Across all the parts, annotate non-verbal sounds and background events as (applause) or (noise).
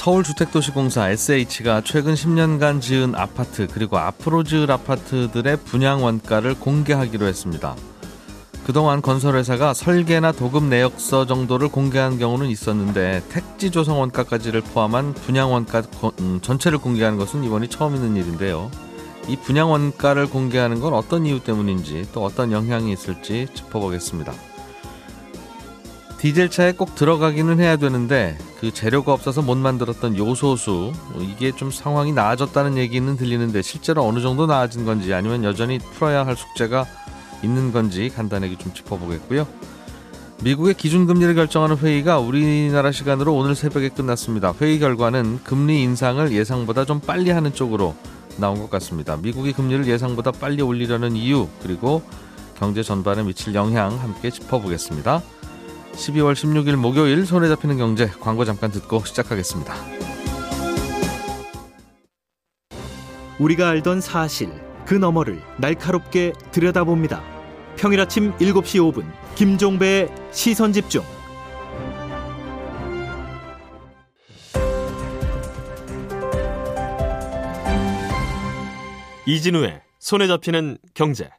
서울주택도시공사 SH가 최근 10년간 지은 아파트 그리고 앞으로 지을 아파트들의 분양 원가를 공개하기로 했습니다. 그동안 건설회사가 설계나 도급 내역서 정도를 공개한 경우는 있었는데 택지 조성 원가까지를 포함한 분양 원가 음, 전체를 공개하는 것은 이번이 처음 있는 일인데요. 이 분양 원가를 공개하는 건 어떤 이유 때문인지 또 어떤 영향이 있을지 짚어보겠습니다. 디젤차에 꼭 들어가기는 해야 되는데 그 재료가 없어서 못 만들었던 요소수 이게 좀 상황이 나아졌다는 얘기는 들리는데 실제로 어느 정도 나아진 건지 아니면 여전히 풀어야 할 숙제가 있는 건지 간단하게 좀 짚어보겠고요. 미국의 기준금리를 결정하는 회의가 우리나라 시간으로 오늘 새벽에 끝났습니다. 회의 결과는 금리 인상을 예상보다 좀 빨리 하는 쪽으로 나온 것 같습니다. 미국이 금리를 예상보다 빨리 올리려는 이유 그리고 경제 전반에 미칠 영향 함께 짚어보겠습니다. 12월 16일 목요일 손에 잡히는 경제 광고 잠깐 듣고 시작하겠습니다. 우리가 알던 사실 그 너머를 날카롭게 들여다봅니다. 평일 아침 7시 5분 김종배의 시선 집중. 이진우의 손에 잡히는 경제.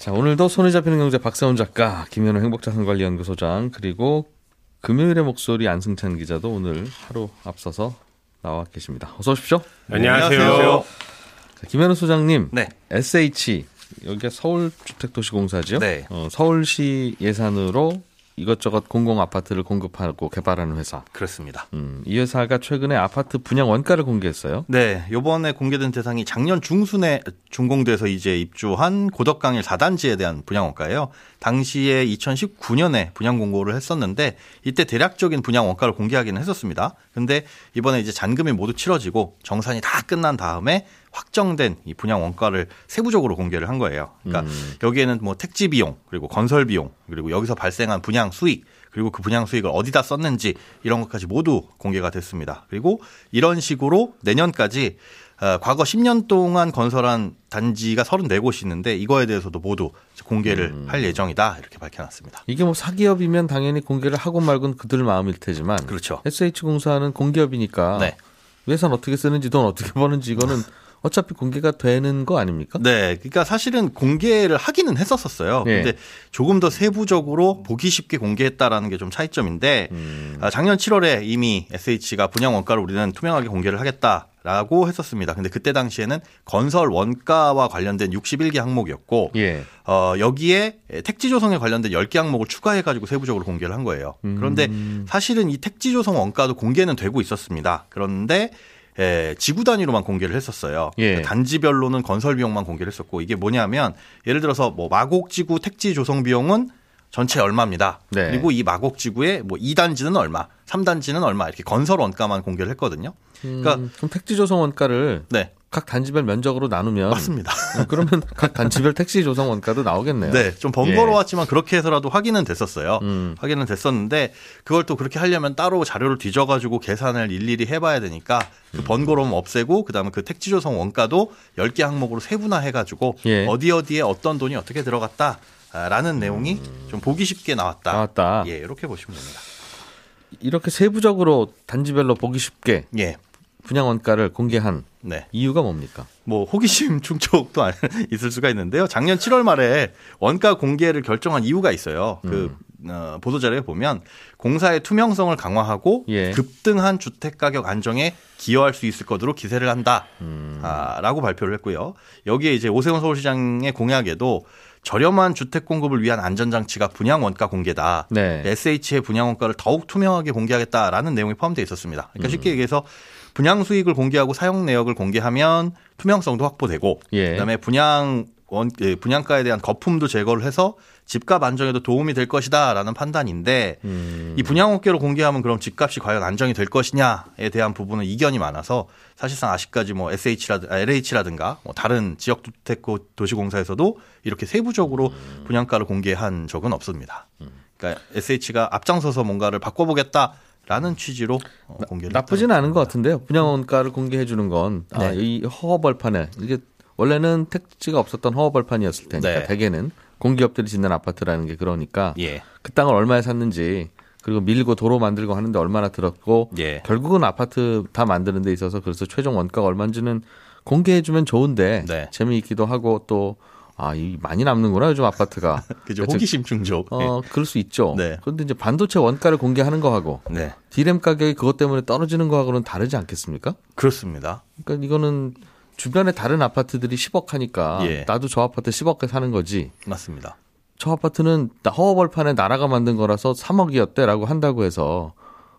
자, 오늘도 손에 잡히는 경제 박세훈 작가, 김현우 행복자산관리연구소장, 그리고 금요일의 목소리 안승찬 기자도 오늘 하루 앞서서 나와 계십니다. 어서 오십시오. 안녕하세요. 자, 김현우 소장님, 네. SH 여기가 서울주택도시공사죠. 네. 어, 서울시 예산으로 이것저것 공공 아파트를 공급하고 개발하는 회사. 그렇습니다. 음, 이 회사가 최근에 아파트 분양 원가를 공개했어요. 네, 요번에 공개된 대상이 작년 중순에 준공돼서 이제 입주한 고덕강일 4단지에 대한 분양 원가예요. 당시에 2019년에 분양 공고를 했었는데 이때 대략적인 분양 원가를 공개하기는 했었습니다. 근데 이번에 이제 잔금이 모두 치러지고 정산이 다 끝난 다음에 확정된 이 분양 원가를 세부적으로 공개를 한 거예요. 그러니까 음. 여기에는 뭐 택지 비용, 그리고 건설 비용, 그리고 여기서 발생한 분양 수익, 그리고 그 분양 수익을 어디다 썼는지 이런 것까지 모두 공개가 됐습니다. 그리고 이런 식으로 내년까지 어, 과거 10년 동안 건설한 단지가 34곳이 있는데 이거에 대해서도 모두 공개를 음. 할 예정이다 이렇게 밝혀놨습니다. 이게 뭐 사기업이면 당연히 공개를 하고 말곤 그들 마음일 테지만 그렇죠. SH공사는 공기업이니까 네. 예산 어떻게 쓰는지 돈 어떻게 버는지 이거는 (laughs) 어차피 공개가 되는 거 아닙니까? 네, 그러니까 사실은 공개를 하기는 했었었어요. 예. 근데 조금 더 세부적으로 보기 쉽게 공개했다라는 게 좀 차이점인데 음. 아, 작년 7월에 이미 SH가 분양 원가를 우리는 투명하게 공개를 하겠다 라고 했었습니다. 근데 그때 당시에는 건설 원가와 관련된 61개 항목이었고 예. 어, 여기에 택지 조성에 관련된 10개 항목을 추가해 가지고 세부적으로 공개를 한 거예요. 그런데 음. 사실은 이 택지 조성 원가도 공개는 되고 있었습니다. 그런데 에, 지구 단위로만 공개를 했었어요. 예. 그러니까 단지별로는 건설 비용만 공개를 했었고 이게 뭐냐면 예를 들어서 뭐 마곡지구 택지 조성 비용은 전체 얼마입니다. 네. 그리고 이 마곡지구의 뭐 2단지는 얼마, 3단지는 얼마 이렇게 건설 원가만 공개를 했거든요. 그러니까 음, 그럼 택지 조성 원가를 네, 각 단지별 면적으로 나누면 맞습니다. 어, 그러면 (laughs) 각 단지별 택지 조성 원가도 나오겠네요. 네, 좀 번거로웠지만 그렇게 해서라도 확인은 됐었어요. 음. 확인은 됐었는데 그걸 또 그렇게 하려면 따로 자료를 뒤져가지고 계산을 일일이 해봐야 되니까 음. 그 번거로움 없애고 그다음에 그 택지 조성 원가도 10개 항목으로 세분화해가지고 예. 어디 어디에 어떤 돈이 어떻게 들어갔다 라는 내용이 좀 보기 쉽게 나왔다. 음. 나왔다. 예, 이렇게 보시면 됩니다. 이렇게 세부적으로 단지별로 보기 쉽게 예, 분양 원가를 공개한 네. 이유가 뭡니까? 뭐 호기심 (laughs) 충족도 안- (laughs) 있을 수가 있는데요. 작년 7월 말에 원가 공개를 결정한 이유가 있어요. 그 음. 어, 보도 자료에 보면 공사의 투명성을 강화하고 예. 급등한 주택 가격 안정에 기여할 수 있을 것으로 기세를 한다라고 음. 발표를 했고요. 여기에 이제 오세훈 서울시장의 공약에도 저렴한 주택 공급을 위한 안전장치가 분양 원가 공개다. 네. SH의 분양 원가를 더욱 투명하게 공개하겠다라는 내용이 포함되어 있었습니다. 그러니까 음. 쉽게 얘기해서 분양 수익을 공개하고 사용 내역을 공개하면 투명성도 확보되고 예. 그다음에 분양 원, 예, 분양가에 대한 거품도 제거를 해서 집값 안정에도 도움이 될 것이다라는 판단인데 음. 이 분양업계로 공개하면 그럼 집값이 과연 안정이 될 것이냐에 대한 부분은 이견이 많아서 사실상 아직까지 뭐 SH라든 아, LH라든가 뭐 다른 지역 주택 도시공사에서도 이렇게 세부적으로 음. 분양가를 공개한 적은 없습니다. 그러니까 SH가 앞장서서 뭔가를 바꿔보겠다. 라는 취지로 어, 공개를 나쁘진 않은 것 같은데요. 분양원가를 공개해 주는 건 아, 네. 이 허허벌판에 이게 원래는 택지가 없었던 허허벌판이었을 테니까 네. 대개는 공기업들이 짓는 아파트라는 게 그러니까 예. 그 땅을 얼마에 샀는지 그리고 밀고 도로 만들고 하는데 얼마나 들었고 예. 결국은 아파트 다 만드는 데 있어서 그래서 최종 원가가 얼마인지는 공개해 주면 좋은데 네. 재미있기도 하고 또 아, 이 많이 남는구나 요즘 아파트가. (laughs) 그죠. 그래서 호기심 충족. 어, 그럴 수 있죠. 네. 그런데 이제 반도체 원가를 공개하는 거하고 네. 디램 가격이 그것 때문에 떨어지는 거하고는 다르지 않겠습니까? 그렇습니다. 그러니까 이거는 주변에 다른 아파트들이 10억 하니까 예. 나도 저 아파트 10억에 사는 거지. 맞습니다. 저 아파트는 나- 허허벌판에 나라가 만든 거라서 3억이었대라고 한다고 해서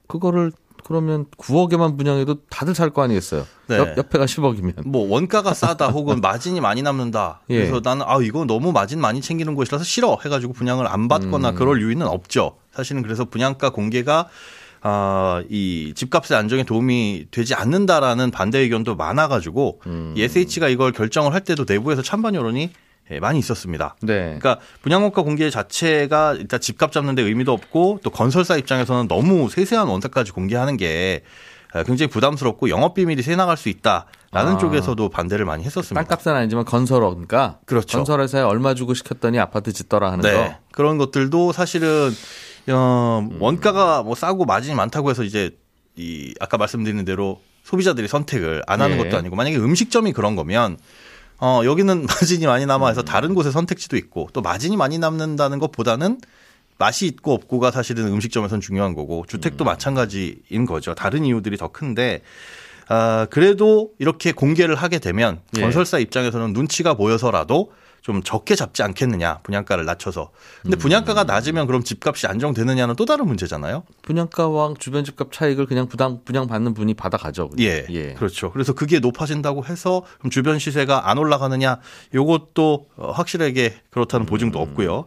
그거를 그러면 9억에만 분양해도 다들 살 거 아니겠어요. 네. 옆, 옆에가 10억이면. 뭐 원가가 싸다 혹은 (laughs) 마진이 많이 남는다. 예. 그래서 나는 아 이거 너무 마진 많이 챙기는 곳이라서 싫어 해가지고 분양을 안 받거나 음. 그럴 유인은 없죠. 사실은 그래서 분양가 공개가 아, 이 집값의 안정에 도움이 되지 않는다라는 반대 의견도 많아가지고 음. 이 SH가 이걸 결정을 할 때도 내부에서 찬반 여론이 예, 많이 있었습니다. 네. 그러니까 분양원가 공개 자체가 일단 집값 잡는데 의미도 없고 또 건설사 입장에서는 너무 세세한 원가까지 공개하는 게 아, 굉장히 부담스럽고 영업 비밀이 새 나갈 수 있다라는 아. 쪽에서도 반대를 많이 했었습니다. 땅값은 아니지만 건설업니까 그렇죠. 건설회사에 얼마 주고 시켰더니 아파트 짓더라 하는 네. 거. 그런 것들도 사실은 어, 원가가 뭐 싸고 마진이 많다고 해서 이제 이 아까 말씀드린 대로 소비자들이 선택을 안 하는 예. 것도 아니고 만약에 음식점이 그런 거면 어, 여기는 (laughs) 마진이 많이 남아서 다른 곳에 선택지도 있고 또 마진이 많이 남는다는 것보다는 맛이 있고 없고가 사실은 음식점에선 중요한 거고 주택도 마찬가지인 거죠. 다른 이유들이 더 큰데 아, 그래도 이렇게 공개를 하게 되면 예. 건설사 입장에서는 눈치가 보여서라도 좀 적게 잡지 않겠느냐 분양가를 낮춰서 근데 분양가가 낮으면 그럼 집값이 안정되느냐는 또 다른 문제잖아요. 분양가와 주변 집값 차익을 그냥 부당 분양 받는 분이 받아가죠. 예, 예. 그렇죠. 그래서 그게 높아진다고 해서 그럼 주변 시세가 안 올라가느냐 요것도 어, 확실하게 그렇다는 보증도 음. 없고요.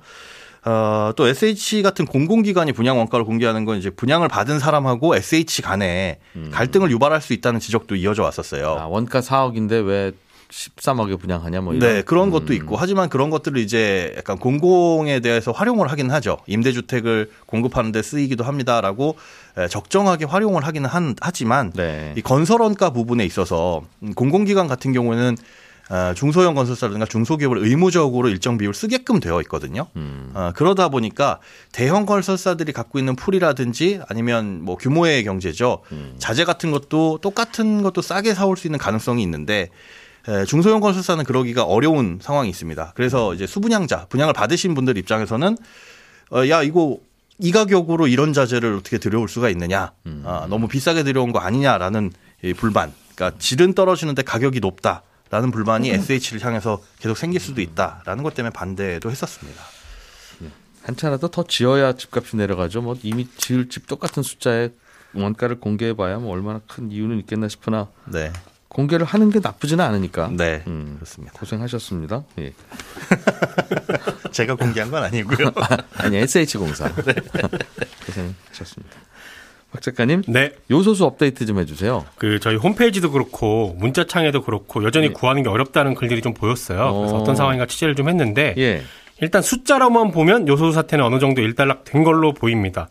어, 또 SH 같은 공공기관이 분양 원가를 공개하는 건 이제 분양을 받은 사람하고 SH 간에 갈등을 유발할 수 있다는 지적도 이어져 왔었어요. 음. 아, 원가 4억인데 왜 13억에 분양하냐 뭐 이런. 네, 그런 것도 있고 하지만 그런 것들을 이제 약간 공공에 대해서 활용을 하긴 하죠. 임대주택을 공급하는 데 쓰이기도 합니다라고 에, 적정하게 활용을 하기는 한, 하지만 네. 이 건설원가 부분에 있어서 음, 공공기관 같은 경우에는 어, 중소형 건설사라든가 중소기업을 의무적으로 일정 비율 쓰게끔 되어 있거든요. 음. 어, 그러다 보니까 대형 건설사들이 갖고 있는 풀이라든지 아니면 뭐 규모의 경제죠. 음. 자재 같은 것도 똑같은 것도 싸게 사올 수 있는 가능성이 있는데 에, 중소형 건설사는 그러기가 어려운 상황이 있습니다. 그래서 이제 수분양자, 분양을 받으신 분들 입장에서는 어, 야 이거 이 가격으로 이런 자재를 어떻게 들여올 수가 있느냐? 아, 너무 비싸게 들여온 거 아니냐라는 이 불만. 그러니까 질은 떨어지는데 가격이 높다 라는 불만이 SH를 향해서 계속 생길 수도 있다라는 것 때문에 반대도 했었습니다. 한차라도 더 지어야 집값이 내려가죠. 뭐 이미 지을 집 똑같은 숫자의 원가를 공개해봐야 뭐 얼마나 큰 이유는 있겠나 싶으나 네, 공개를 하는 게 나쁘지는 않으니까. 네, 음. 그렇습니다. 고생하셨습니다. 예. (laughs) 제가 공개한 건 아니고요. (laughs) 아니 SH 공사. (laughs) 네. 고생하셨습니다. 박 작가님 네, 요소수 업데이트 좀 해주세요. 그 저희 홈페이지도 그렇고 문자창에도 그렇고 여전히 구하는 게 어렵다는 글들이 좀 보였어요. 그래서 어. 어떤 상황인가 취재를 좀 했는데 예. 일단 숫자로만 보면 요소수 사태는 어느 정도 일단락된 걸로 보입니다.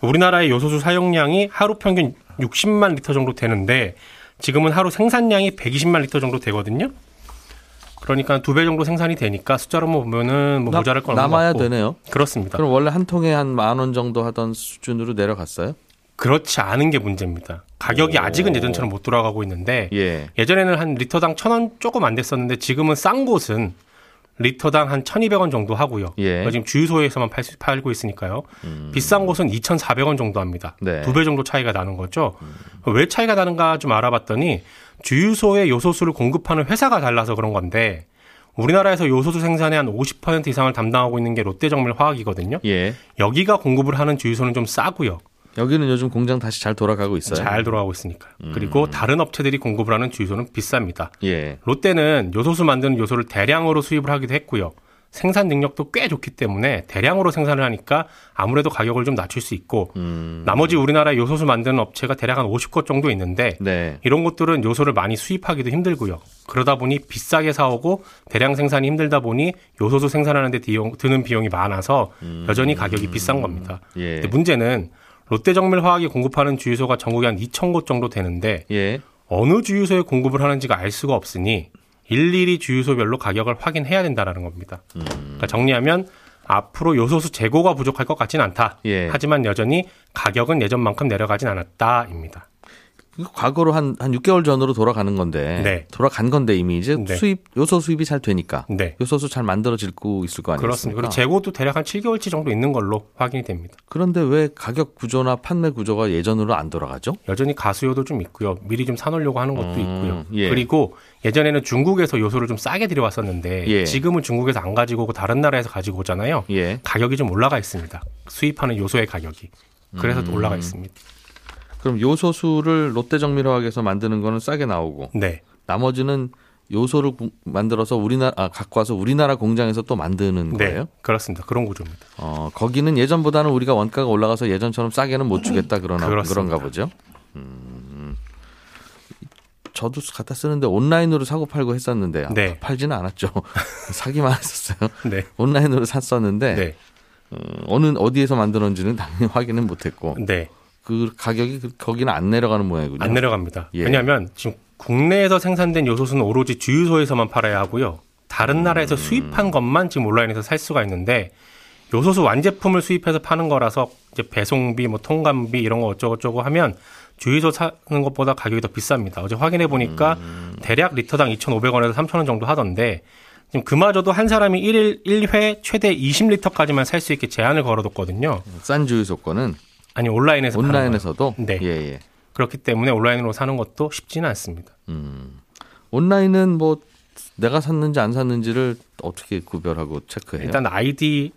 우리나라의 요소수 사용량이 하루 평균 60만 리터 정도 되는데 지금은 하루 생산량이 120만 리터 정도 되거든요. 그러니까 두 배 정도 생산이 되니까 숫자로만 보면은 뭐 나- 모자랄 건 남아야 같고. 되네요. 그렇습니다. 그럼 원래 한 통에 한 만 원 정도 하던 수준으로 내려갔어요? 그렇지 않은 게 문제입니다. 가격이 오. 아직은 예전처럼 못 돌아가고 있는데 예. 예전에는 한 리터당 천 원 조금 안 됐었는데 지금은 싼 곳은 리터당 한 1,200원 정도 하고요. 예. 음. 지금 주유소에서만 팔, 수- 팔고 있으니까요. 비싼 곳은 2,400원 정도 합니다. 네. 음. 두배 정도 차이가 나는 거죠. 왜 차이가 나는가 좀 알아봤더니 주유소에 요소수를 공급하는 회사가 달라서 그런 건데 우리나라에서 요소수 생산의 한 50% 이상을 담당하고 있는 게 롯데정밀 화학이거든요. 예. 여기가 공급을 하는 주유소는 좀 싸고요. 여기는 요즘 공장 다시 잘 돌아가고 있어요. 잘 돌아가고 있으니까. 그리고 다른 업체들이 공급을 하는 주유소는 비쌉니다. 예. 롯데는 요소수 만드는 요소를 대량으로 수입을 하기도 했고요. 생산 능력도 꽤 좋기 때문에 대량으로 생산을 하니까 아무래도 가격을 좀 낮출 수 있고 음. 나머지 우리나라 요소수 만드는 업체가 대략 한 50곳 정도 있는데 네. 이런 곳들은 요소를 많이 수입하기도 힘들고요. 그러다 보니 비싸게 사오고 대량 생산이 힘들다 보니 요소수 생산하는 데 드는 비용이 많아서 여전히 가격이 비싼 겁니다. 음. 예. 근데 문제는 롯데정밀화학이 공급하는 주유소가 전국에 한 2천 곳 정도 되는데 예. 어느 주유소에 공급을 하는지가 알 수가 없으니 일일이 주유소별로 가격을 확인해야 된다라는 겁니다. 음. 그러니까 정리하면 앞으로 요소수 재고가 부족할 것 같진 않다. 예. 하지만 여전히 가격은 예전만큼 내려가진 않았다입니다. 이거 과거로 한, 한 6개월 전으로 돌아가는 건데. 네. 돌아간 건데 이미 이제 네. 수입, 요소 수입이 잘 되니까. 네. 요소수 잘 만들어지고 있을 거 아니겠습니까? 그렇습니다. 그리고 재고도 대략 한 7개월치 정도 있는 걸로 확인이 됩니다. 그런데 왜 가격 구조나 판매 구조가 예전으로 안 돌아가죠? 여전히 가수요도 좀 있고요. 미리 좀 사놓으려고 하는 것도 음, 있고요. 예. 그리고 예전에는 중국에서 요소를 좀 싸게 들여왔었는데 예. 지금은 중국에서 안 가지고 오고 다른 나라에서 가지고 오잖아요. 예. 가격이 좀 올라가 있습니다. 수입하는 요소의 가격이. 그래서 음. 올라가 있습니다. 그럼 요소수를 롯데정밀화학에서 만드는 거는 싸게 나오고 네. 나머지는 요소를 구- 만들어서 우리나라 아, 갖고 와서 우리나라 공장에서 또 만드는 거예요? 네. 그렇습니다. 그런 구조입니다. 어, 거기는 예전보다는 우리가 원가가 올라가서 예전처럼 싸게는 못 주겠다 그러나 그렇습니다. 그런가 보죠. 음. 저도 갖다 쓰는데 온라인으로 사고 팔고 했었는데 아, 네. 팔지는 않았죠. (laughs) 사기만 했었어요. 네. 온라인으로 샀었는데 네. 어, 어느 어디에서 만들었는지는 당연히 확인은 못했고 네. 그 가격이 그- 거기는 안 내려가는 모양이군요. 안 내려갑니다. 예. 왜냐하면 지금 국내에서 생산된 요소수는 오로지 주유소에서만 팔아야 하고요. 음. 다른 나라에서 수입한 것만 지금 온라인에서 살 수가 있는데 요소수 완제품을 수입해서 파는 거라서 이제 배송비, 뭐 통관비 이런 거 어쩌고저쩌고 하면 주유소 사는 것보다 가격이 더 비쌉니다. 어제 확인해 보니까 음. 대략 리터당 2,500원에서 3,000원 정도 하던데 지금 그마저도 한 사람이 1일 1회 최대 20리터까지만 살 수 있게 제한을 걸어뒀거든요. 싼 주유소 거는 아니 온라인에서. 온라인에서도 네. 예, 예. 그렇기 때문에 온라인으로 사는 것도 쉽지는 않습니다. 온라인은 뭐 내가 샀는지 안 샀는지를 어떻게 구별하고 체크해요? 일단 아이디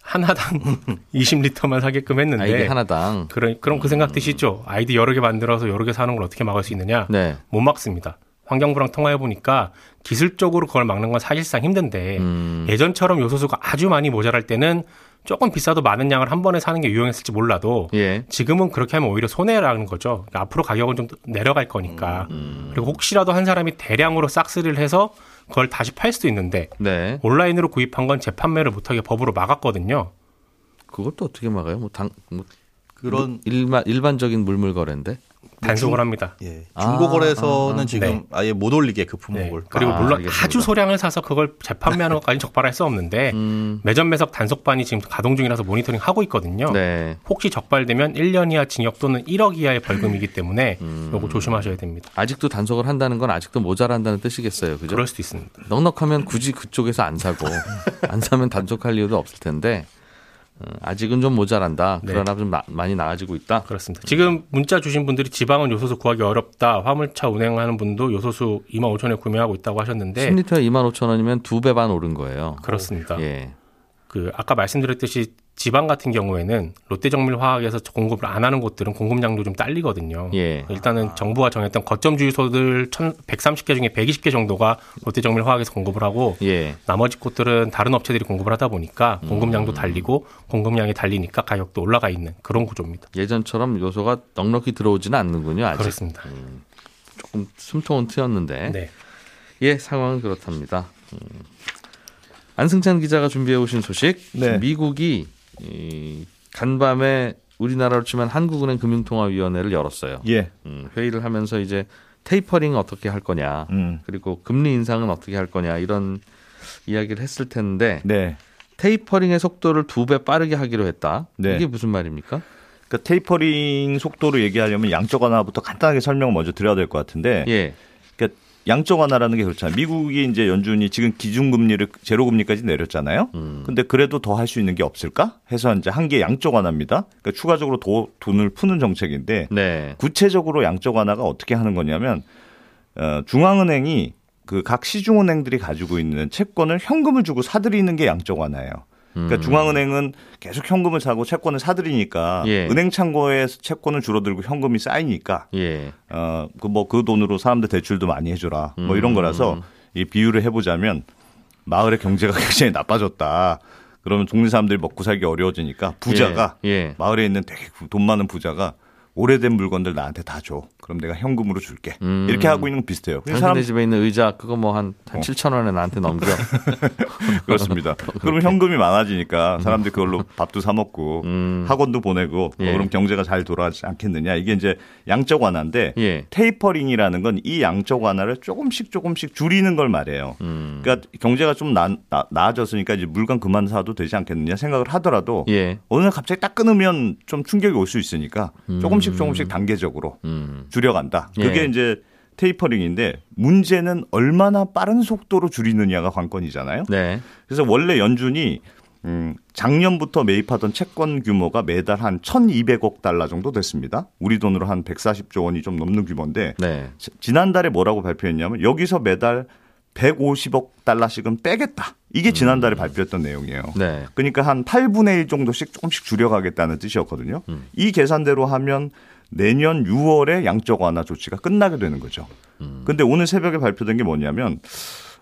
하나당 (laughs) 20리터만 사게끔 했는데 아이디 하나당. 그런 그럼 그 생각 드시죠? 아이디 여러 개 만들어서 여러 개 사는 걸 어떻게 막을 수 있느냐? 네. 못 막습니다. 환경부랑 통화해 보니까 기술적으로 그걸 막는 건 사실상 힘든데 음. 예전처럼 요소수가 아주 많이 모자랄 때는 조금 비싸도 많은 양을 한 번에 사는 게 유용했을지 몰라도 예. 지금은 그렇게 하면 오히려 손해라는 거죠. 그러니까 앞으로 가격은 좀 내려갈 거니까. 그리고 혹시라도 한 사람이 대량으로 싹쓸이를 해서 그걸 다시 팔 수도 있는데 네. 온라인으로 구입한 건 재판매를 못하게 법으로 막았거든요. 그것도 어떻게 막아요? 뭐 당, 뭐 그런 일반 일반적인 물물 거래인데. 단속을 합니다. 예, 아, 중고 거래소는 아, 아. 지금 네. 아예 못 올리게 그 네. 품목을. 그리고 아, 물론 알겠습니다. 아주 소량을 사서 그걸 재판매하는 것까지 (laughs) 적발할 수 없는데 음. 매점 매석 단속반이 지금 가동 중이라서 모니터링 하고 있거든요. 네. 혹시 적발되면 1년 이하 징역 또는 1억 이하의 (laughs) 벌금이기 때문에 음. 요거 조심하셔야 됩니다. 아직도 단속을 한다는 건 아직도 모자란다는 뜻이겠어요. 그죠? 그럴 수도 있습니다. 넉넉하면 굳이 그쪽에서 안 사고 (laughs) 안 사면 단속할 이유도 없을 텐데 어, 아직은 좀 모자란다. 네. 그러나 좀 마- 많이 나아지고 있다. 그렇습니다. 지금 문자 주신 분들이 지방은 요소수 구하기 어렵다. 화물차 운행하는 분도 요소수 2만 5천에 구매하고 있다고 하셨는데 10리터에 2만 5천 원이면 두 배 반 오른 거예요. 그렇습니다. 예. 그 아까 말씀드렸듯이 지방 같은 경우에는 롯데정밀화학에서 공급을 안 하는 곳들은 공급량도 좀 딸리거든요. 예. 일단은 정부가 정했던 거점 주유소들 1,130개 중에 120개 정도가 롯데정밀화학에서 공급을 하고 예. 나머지 곳들은 다른 업체들이 공급을 하다 보니까 공급량도 음. 달리고 공급량이 달리니까 가격도 올라가 있는 그런 구조입니다. 예전처럼 요소가 넉넉히 들어오지는 않는군요. 아직 그렇습니다. 조금 숨통은 트였는데 네. 예 상황은 그렇답니다. 음. 안승찬 기자가 준비해 오신 소식. 네. 미국이 이 간밤에 우리나라로 치면 한국은행 금융통화위원회를 열었어요. 예. 음, 회의를 하면서 이제 테이퍼링 어떻게 할 거냐, 음. 그리고 금리 인상은 어떻게 할 거냐 이런 이야기를 했을 텐데 네. 테이퍼링의 속도를 두 배 빠르게 하기로 했다. 네. 이게 무슨 말입니까? 그러니까 테이퍼링 속도로 얘기하려면 양적 완화부터 간단하게 설명을 먼저 드려야 될 것 같은데 예, 양적 완화라는 게 그렇잖아요. 미국이 이제 연준이 지금 기준금리를 제로 금리까지 내렸잖아요. 음. 근데 그래도 더 할 수 있는 게 없을까? 해서 이제 한 게 양적 완화입니다. 그러니까 추가적으로 더 돈을 푸는 정책인데 네, 구체적으로 양적 완화가 어떻게 하는 거냐면 어, 중앙은행이 그 각 시중은행들이 가지고 있는 채권을 현금을 주고 사들이는 게 양적 완화예요. 그러니까 중앙은행은 계속 현금을 사고 채권을 사들이니까 예. 은행 창고에 채권은 줄어들고 현금이 쌓이니까 예. 어그 뭐 그 돈으로 사람들 대출도 많이 해줘라 뭐 이런 거라서 이 비유를 해보자면 마을의 경제가 (laughs) 굉장히 나빠졌다. 그러면 동네 사람들이 먹고 살기 어려워지니까 부자가 예. 예. 마을에 있는 되게 돈 많은 부자가 오래된 물건들 나한테 다 줘. 그럼 내가 현금으로 줄게. 음. 이렇게 하고 있는 건 비슷해요. 당신네 사람 집에 있는 의자 그거 뭐한 어. 7천 원에 나한테 넘겨. (laughs) 그렇습니다. (laughs) 그럼 현금이 많아지니까 사람들이 그걸로 밥도 사 먹고 음. 학원도 보내고 예. 그럼 경제가 잘 돌아가지 않겠느냐. 이게 이제 양적 완화인데 예. 테이퍼링이라는 건 이 양적 완화를 조금씩 조금씩 줄이는 걸 말해요. 음. 그러니까 경제가 좀 나, 나, 나아졌으니까 이제 물건 그만 사도 되지 않겠느냐 생각을 하더라도 예. 어느 날 갑자기 딱 끊으면 좀 충격이 올 수 있으니까 조금 씩 조금씩 단계적으로 음. 줄여간다. 그게 예. 이제 테이퍼링인데 문제는 얼마나 빠른 속도로 줄이느냐가 관건이잖아요. 네. 그래서 원래 연준이 음, 작년부터 매입하던 채권 규모가 매달 한 1,200억 달러 정도 됐습니다. 우리 돈으로 한 140조 원이 좀 넘는 규모인데 네. 지- 지난달에 뭐라고 발표했냐면 여기서 매달 150억 달러씩은 빼겠다. 이게 지난달에 발표했던 내용이에요. 네. 그러니까 한 8분의 1 정도씩 조금씩 줄여가겠다는 뜻이었거든요. 이 계산대로 하면 내년 6월에 양적 완화 조치가 끝나게 되는 거죠. 근데 오늘 새벽에 발표된 게 뭐냐면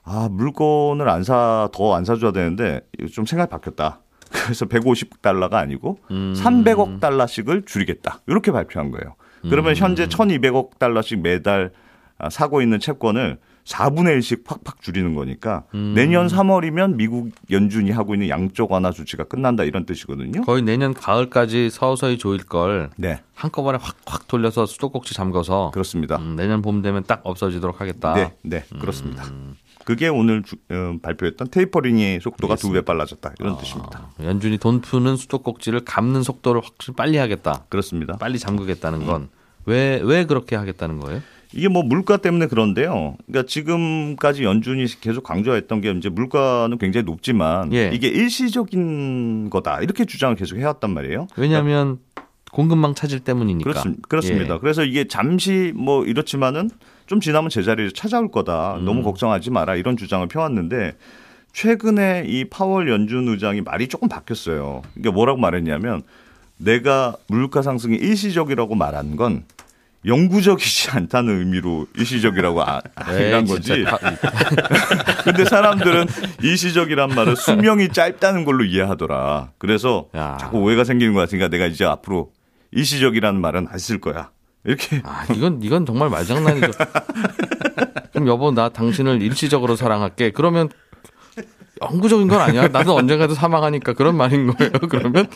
아, 물건을 안 사, 더 안 사줘야 되는데 좀 생각이 바뀌었다. (laughs) 그래서 150달러가 아니고 300억 달러씩을 줄이겠다. 이렇게 발표한 거예요. 그러면 현재 1200억 달러씩 매달 아, 사고 있는 채권을 4분의 1씩 팍팍 줄이는 거니까 내년 3월이면 미국 연준이 하고 있는 양적 완화 조치가 끝난다 이런 뜻이거든요. 거의 내년 가을까지 서서히 조일 걸 네, 한꺼번에 확확 돌려서 수도꼭지 잠궈서 그렇습니다. 음, 내년 봄 되면 딱 없어지도록 하겠다. 네, 네, 그렇습니다. 그게 오늘 주- 어, 발표했던 테이퍼링의 속도가 두 배 빨라졌다 이런 뜻입니다. 연준이 돈 푸는 수도꼭지를 감는 속도를 확실히 빨리 하겠다. 그렇습니다. 빨리 잠그겠다는 건 왜왜 그렇게 하겠다는 거예요? 이게 뭐 물가 때문에 그런데요. 그러니까 지금까지 연준이 계속 강조했던 게 이제 물가는 굉장히 높지만 예. 이게 일시적인 거다 이렇게 주장을 계속 해왔단 말이에요. 왜냐하면 공급망 차질 때문이니까. 그렇습니다. 그렇습니다. 예. 그래서 이게 잠시 뭐 이렇지만은 좀 지나면 제자리를 찾아올 거다. 음. 너무 걱정하지 마라 이런 주장을 펴왔는데 최근에 이 파월 연준 의장이 말이 조금 바뀌었어요. 이게 뭐라고 말했냐면 내가 물가 상승이 일시적이라고 말한 건 영구적이지 않다는 의미로 일시적이라고 아, 에이, 한 거지. (laughs) 근데 사람들은 일시적이란 말은 수명이 짧다는 걸로 이해하더라. 그래서 야. 자꾸 오해가 생기는 것 같으니까 내가 이제 앞으로 일시적이라는 말은 안 쓸 거야. 이렇게 아, 이건 이건 정말 말장난이죠. (laughs) 그럼 여보 나 당신을 일시적으로 사랑할게. 그러면 영구적인 건 아니야. 나도 언젠가도 사망하니까 그런 말인 거예요. (laughs) 그러면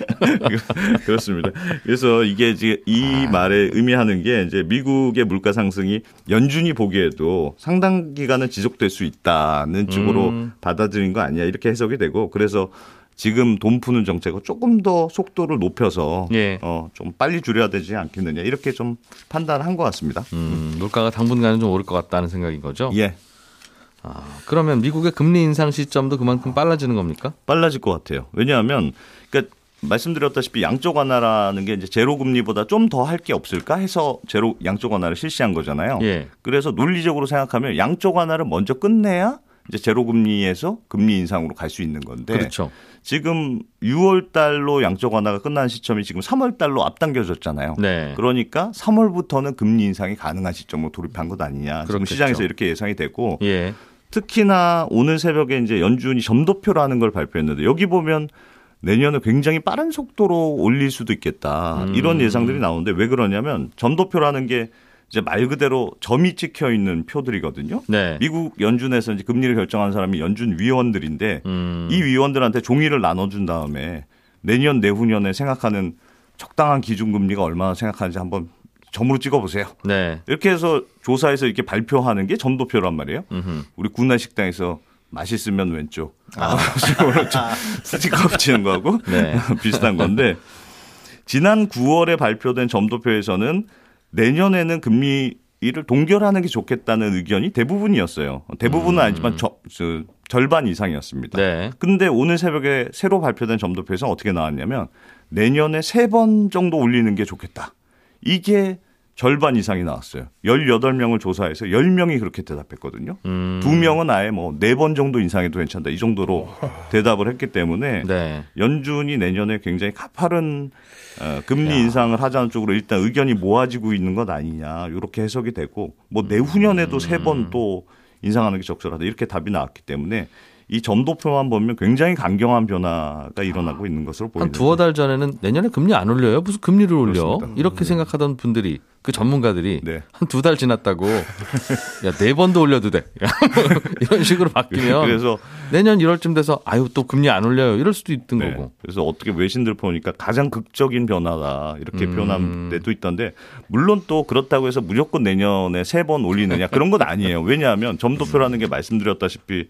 (laughs) 그렇습니다. 그래서 이게 이제 이 아. 말에 의미하는 게 이제 미국의 물가 상승이 연준이 보기에도 상당 기간은 지속될 수 있다는 쪽으로 음. 받아들인 거 아니야 이렇게 해석이 되고 그래서 지금 돈 푸는 정책을 조금 더 속도를 높여서 예. 어, 좀 빨리 줄여야 되지 않겠느냐 이렇게 좀 판단한 것 같습니다. 음, 물가가 당분간은 좀 오를 것 같다는 생각인 거죠. 예, 그러면 미국의 금리 인상 시점도 그만큼 빨라지는 겁니까? 빨라질 것 같아요. 왜냐하면 그러니까 말씀드렸다시피 양적 완화라는 게 이제 제로 금리보다 좀 더 할 게 없을까 해서 제로 양적 완화를 실시한 거잖아요. 예. 그래서 논리적으로 생각하면 양적 완화를 먼저 끝내야 이제 제로 금리에서 금리 인상으로 갈 수 있는 건데 그렇죠. 지금 6월 달로 양적 완화가 끝나는 시점이 지금 3월 달로 앞당겨졌잖아요. 네. 그러니까 3월부터는 금리 인상이 가능한 시점으로 돌입한 것 아니냐. 지금 그렇겠죠. 시장에서 이렇게 예상이 되고 예. 특히나 오늘 새벽에 이제 연준이 점도표라는 걸 발표했는데 여기 보면 내년에 굉장히 빠른 속도로 올릴 수도 있겠다. 음. 이런 예상들이 나오는데 왜 그러냐면 점도표라는 게 이제 말 그대로 점이 찍혀 있는 표들이거든요. 네. 미국 연준에서 이제 금리를 결정하는 사람이 연준 위원들인데 음. 이 위원들한테 종이를 나눠준 다음에 내년 내후년에 생각하는 적당한 기준금리가 얼마나 생각하는지 한번 점으로 찍어보세요. 네. 이렇게 해서 조사해서 이렇게 발표하는 게 점도표란 말이에요. 음흠. 우리 구내 식당에서 맛있으면 왼쪽, 아. 좀 스티커 붙이는 거하고 (laughs) 네. (laughs) 비슷한 건데 지난 9월에 발표된 점도표에서는 내년에는 금리를 동결하는 게 좋겠다는 의견이 대부분이었어요. 대부분은 아니지만 저, 저, 절반 이상이었습니다. 음. 네. 근데 오늘 새벽에 새로 발표된 점도표에서 어떻게 나왔냐면 내년에 세 번 정도 올리는 게 좋겠다. 이게 절반 이상이 나왔어요. 18명을 조사해서 10명이 그렇게 대답했거든요. 음. 두 명은 아예 뭐네번 정도 인상해도 괜찮다. 이 정도로 (laughs) 대답을 했기 때문에 네. 연준이 내년에 굉장히 가파른 어, 금리 야. 인상을 하자는 쪽으로 일단 의견이 모아지고 있는 것 아니냐 이렇게 해석이 되고 뭐 내후년에도 세번 또 인상하는 게 적절하다 이렇게 답이 나왔기 때문에 이 점도표만 보면 굉장히 강경한 변화가 일어나고 있는 것으로 보이는 한 두어 달 전에는 내년에 금리 안 올려요? 무슨 금리를 올려? 그렇습니다. 이렇게 생각하던 분들이 그 전문가들이 네. 한두 달 지났다고 야 네 번도 올려도 돼 (laughs) 이런 식으로 바뀌면 그래서 내년 1월쯤 돼서 아유 또 금리 안 올려요 이럴 수도 있던 네. 거고 그래서 어떻게 외신들 보니까 가장 극적인 변화다 이렇게 음. 표현한 데도 있던데 물론 또 그렇다고 해서 무조건 내년에 세 번 올리느냐 그런 건 아니에요. 왜냐하면 점도표라는 게 말씀드렸다시피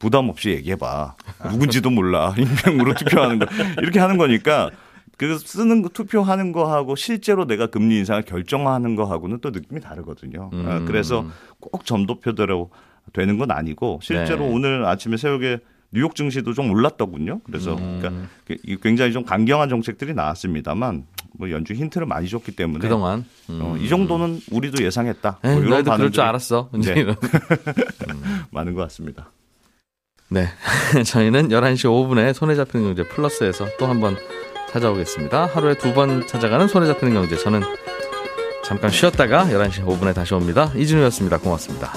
부담 없이 얘기해봐. 누군지도 몰라. (laughs) 익명으로 투표하는 거 이렇게 하는 거니까 그 쓰는 거 투표하는 거하고 실제로 내가 금리 인상을 결정하는 거하고는 또 느낌이 다르거든요. 음. 아, 그래서 꼭 점도표대로 되는 건 아니고 실제로 네. 오늘 아침에 새벽에 뉴욕 증시도 좀 올랐더군요. 그래서 음. 그러니까 이 굉장히 좀 강경한 정책들이 나왔습니다만 뭐 연준 힌트를 많이 줬기 때문에 그동안 음. 어, 이 정도는 우리도 예상했다. 에이, 뭐 이런 너희도 그럴 줄 알았어. 이제 네. 이런. (laughs) 많은 것 같습니다. 네. (laughs) 저희는 11시 5분에 손에 잡히는 경제 플러스에서 또 한번 찾아오겠습니다. 하루에 두 번 찾아가는 손에 잡히는 경제. 저는 잠깐 쉬었다가 11시 5분에 다시 옵니다. 이진우였습니다. 고맙습니다.